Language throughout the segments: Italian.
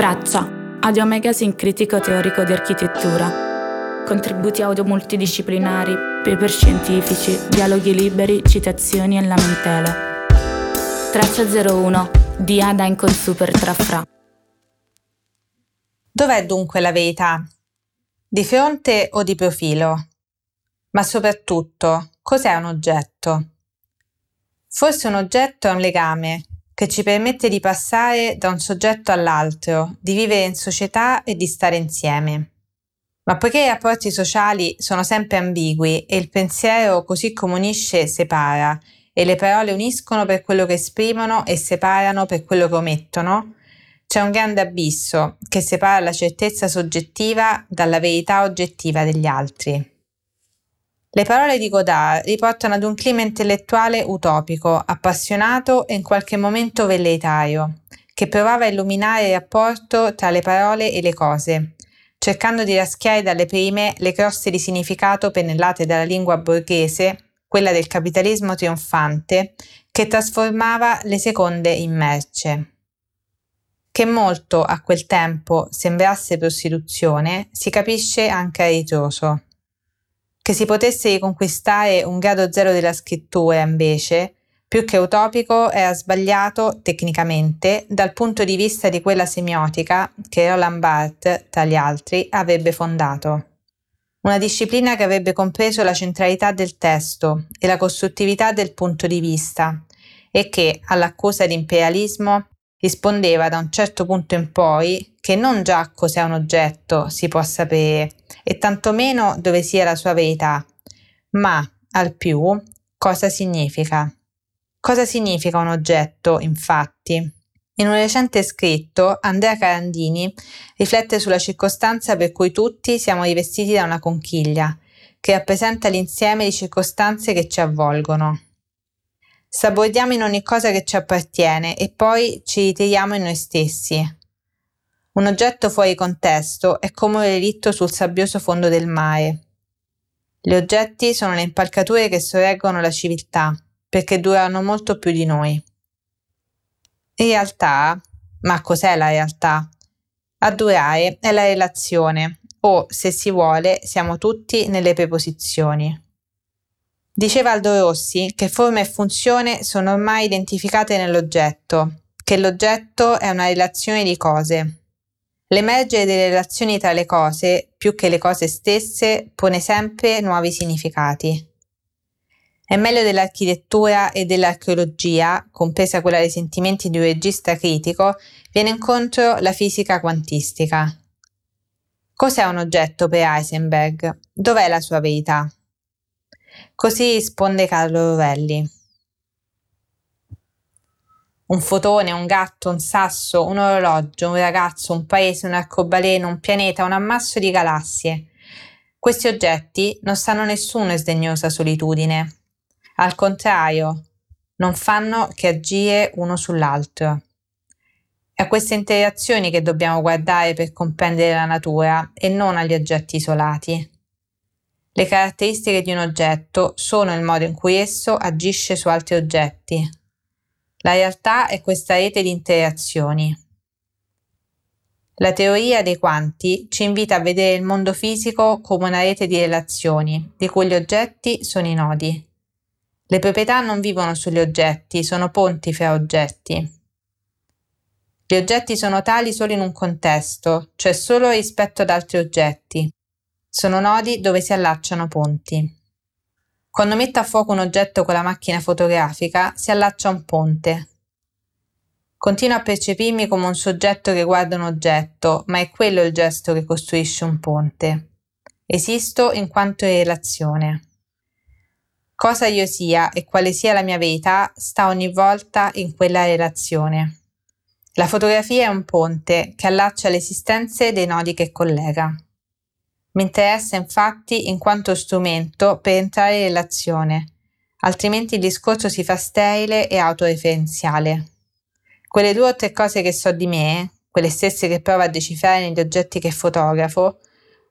Traccia, Audio Magazine critico teorico di architettura. Contributi audio multidisciplinari, paper scientifici, dialoghi liberi, citazioni e lamentele. Traccia 01 di Ada con Super Trafra. Dov'è dunque la verità? Di fronte o di profilo? Ma soprattutto, cos'è un oggetto? Forse un oggetto è un legame che ci permette di passare da un soggetto all'altro, di vivere in società e di stare insieme. Ma poiché i rapporti sociali sono sempre ambigui e il pensiero così come unisce separa, e le parole uniscono per quello che esprimono e separano per quello che omettono, c'è un grande abisso che separa la certezza soggettiva dalla verità oggettiva degli altri. Le parole di Godard riportano ad un clima intellettuale utopico, appassionato e in qualche momento velleitario, che provava a illuminare il rapporto tra le parole e le cose, cercando di raschiare dalle prime le croste di significato pennellate dalla lingua borghese, quella del capitalismo trionfante, che trasformava le seconde in merce. Che molto a quel tempo sembrasse prostituzione si capisce anche a ritroso. Che si potesse riconquistare un grado zero della scrittura, invece, più che utopico, era sbagliato tecnicamente dal punto di vista di quella semiotica che Roland Barthes, tra gli altri, avrebbe fondato. Una disciplina che avrebbe compreso la centralità del testo e la costruttività del punto di vista e che, all'accusa di imperialismo, rispondeva da un certo punto in poi che non già cos'è un oggetto si può sapere e tantomeno dove sia la sua verità, ma al più cosa significa. Cosa significa un oggetto, infatti? In un recente scritto, Andrea Carandini riflette sulla circostanza per cui tutti siamo rivestiti da una conchiglia, che rappresenta l'insieme di circostanze che ci avvolgono. Sabordiamo in ogni cosa che ci appartiene e poi ci ritiriamo in noi stessi. Un oggetto fuori contesto è come un relitto sul sabbioso fondo del mare. Gli oggetti sono le impalcature che sorreggono la civiltà, perché durano molto più di noi. In realtà, ma cos'è la realtà? A durare è la relazione, o, se si vuole, siamo tutti nelle preposizioni. Diceva Aldo Rossi che forma e funzione sono ormai identificate nell'oggetto, che l'oggetto è una relazione di cose. L'emergere delle relazioni tra le cose, più che le cose stesse, pone sempre nuovi significati. È meglio dell'architettura e dell'archeologia, compresa quella dei sentimenti di un regista critico, viene incontro la fisica quantistica. Cos'è un oggetto per Heisenberg? Dov'è la sua verità? Così risponde Carlo Rovelli. Un fotone, un gatto, un sasso, un orologio, un ragazzo, un paese, un arcobaleno, un pianeta, un ammasso di galassie. Questi oggetti non stanno nessuno in sdegnosa solitudine. Al contrario, non fanno che agire uno sull'altro. È a queste interazioni che dobbiamo guardare per comprendere la natura e non agli oggetti isolati. Le caratteristiche di un oggetto sono il modo in cui esso agisce su altri oggetti. La realtà è questa rete di interazioni. La teoria dei quanti ci invita a vedere il mondo fisico come una rete di relazioni, di cui gli oggetti sono i nodi. Le proprietà non vivono sugli oggetti, sono ponti fra oggetti. Gli oggetti sono tali solo in un contesto, cioè solo rispetto ad altri oggetti. Sono nodi dove si allacciano ponti. Quando metto a fuoco un oggetto con la macchina fotografica, si allaccia un ponte. Continuo a percepirmi come un soggetto che guarda un oggetto, ma è quello il gesto che costruisce un ponte. Esisto in quanto in relazione. Cosa io sia e quale sia la mia verità sta ogni volta in quella relazione. La fotografia è un ponte che allaccia le esistenze dei nodi che collega. Mi interessa infatti in quanto strumento per entrare nell'azione, altrimenti il discorso si fa sterile e autoreferenziale. Quelle due o tre cose che so di me, quelle stesse che provo a decifrare negli oggetti che fotografo,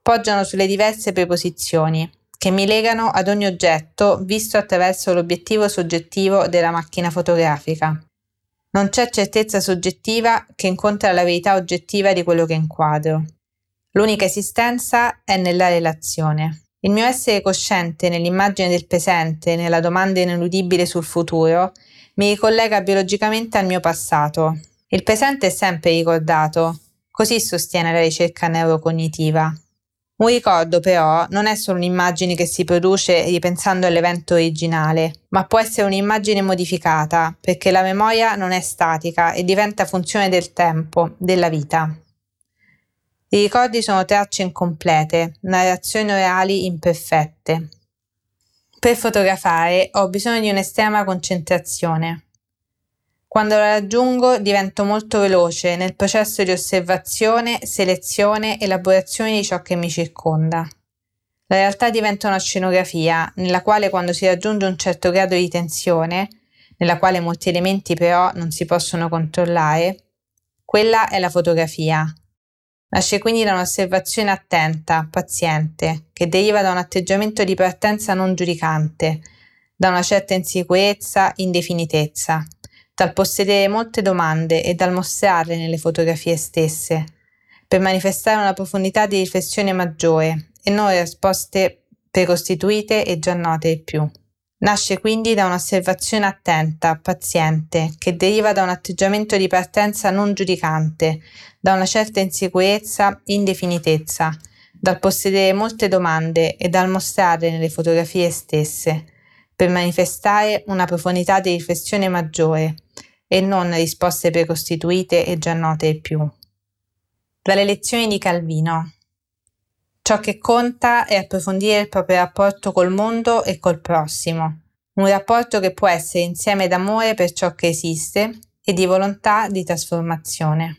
poggiano sulle diverse preposizioni che mi legano ad ogni oggetto visto attraverso l'obiettivo soggettivo della macchina fotografica. Non c'è certezza soggettiva che incontra la verità oggettiva di quello che inquadro. L'unica esistenza è nella relazione. Il mio essere cosciente nell'immagine del presente, nella domanda ineludibile sul futuro, mi ricollega biologicamente al mio passato. Il presente è sempre ricordato, così sostiene la ricerca neurocognitiva. Un ricordo però non è solo un'immagine che si produce ripensando all'evento originale, ma può essere un'immagine modificata, perché la memoria non è statica e diventa funzione del tempo, della vita. I ricordi sono tracce incomplete, narrazioni orali imperfette. Per fotografare ho bisogno di un'estrema concentrazione. Quando la raggiungo divento molto veloce nel processo di osservazione, selezione, elaborazione di ciò che mi circonda. La realtà diventa una scenografia nella quale quando si raggiunge un certo grado di tensione, nella quale molti elementi però non si possono controllare, quella è la fotografia. Nasce quindi da un'osservazione attenta, paziente, che deriva da un atteggiamento di partenza non giudicante, da una certa insicurezza, indefinitezza dal possedere molte domande e dal mostrarle nelle fotografie stesse, per manifestare una profondità di riflessione maggiore e non risposte precostituite e già note ai più. Nasce quindi da un'osservazione attenta, paziente, che deriva da un atteggiamento di partenza non giudicante, da una certa insicurezza, indefinitezza, dal possedere molte domande e dal mostrarle nelle fotografie stesse, per manifestare una profondità di riflessione maggiore e non risposte precostituite e già note più. Dalle lezioni di Calvino. Ciò che conta è approfondire il proprio rapporto col mondo e col prossimo, un rapporto che può essere insieme d'amore per ciò che esiste e di volontà di trasformazione.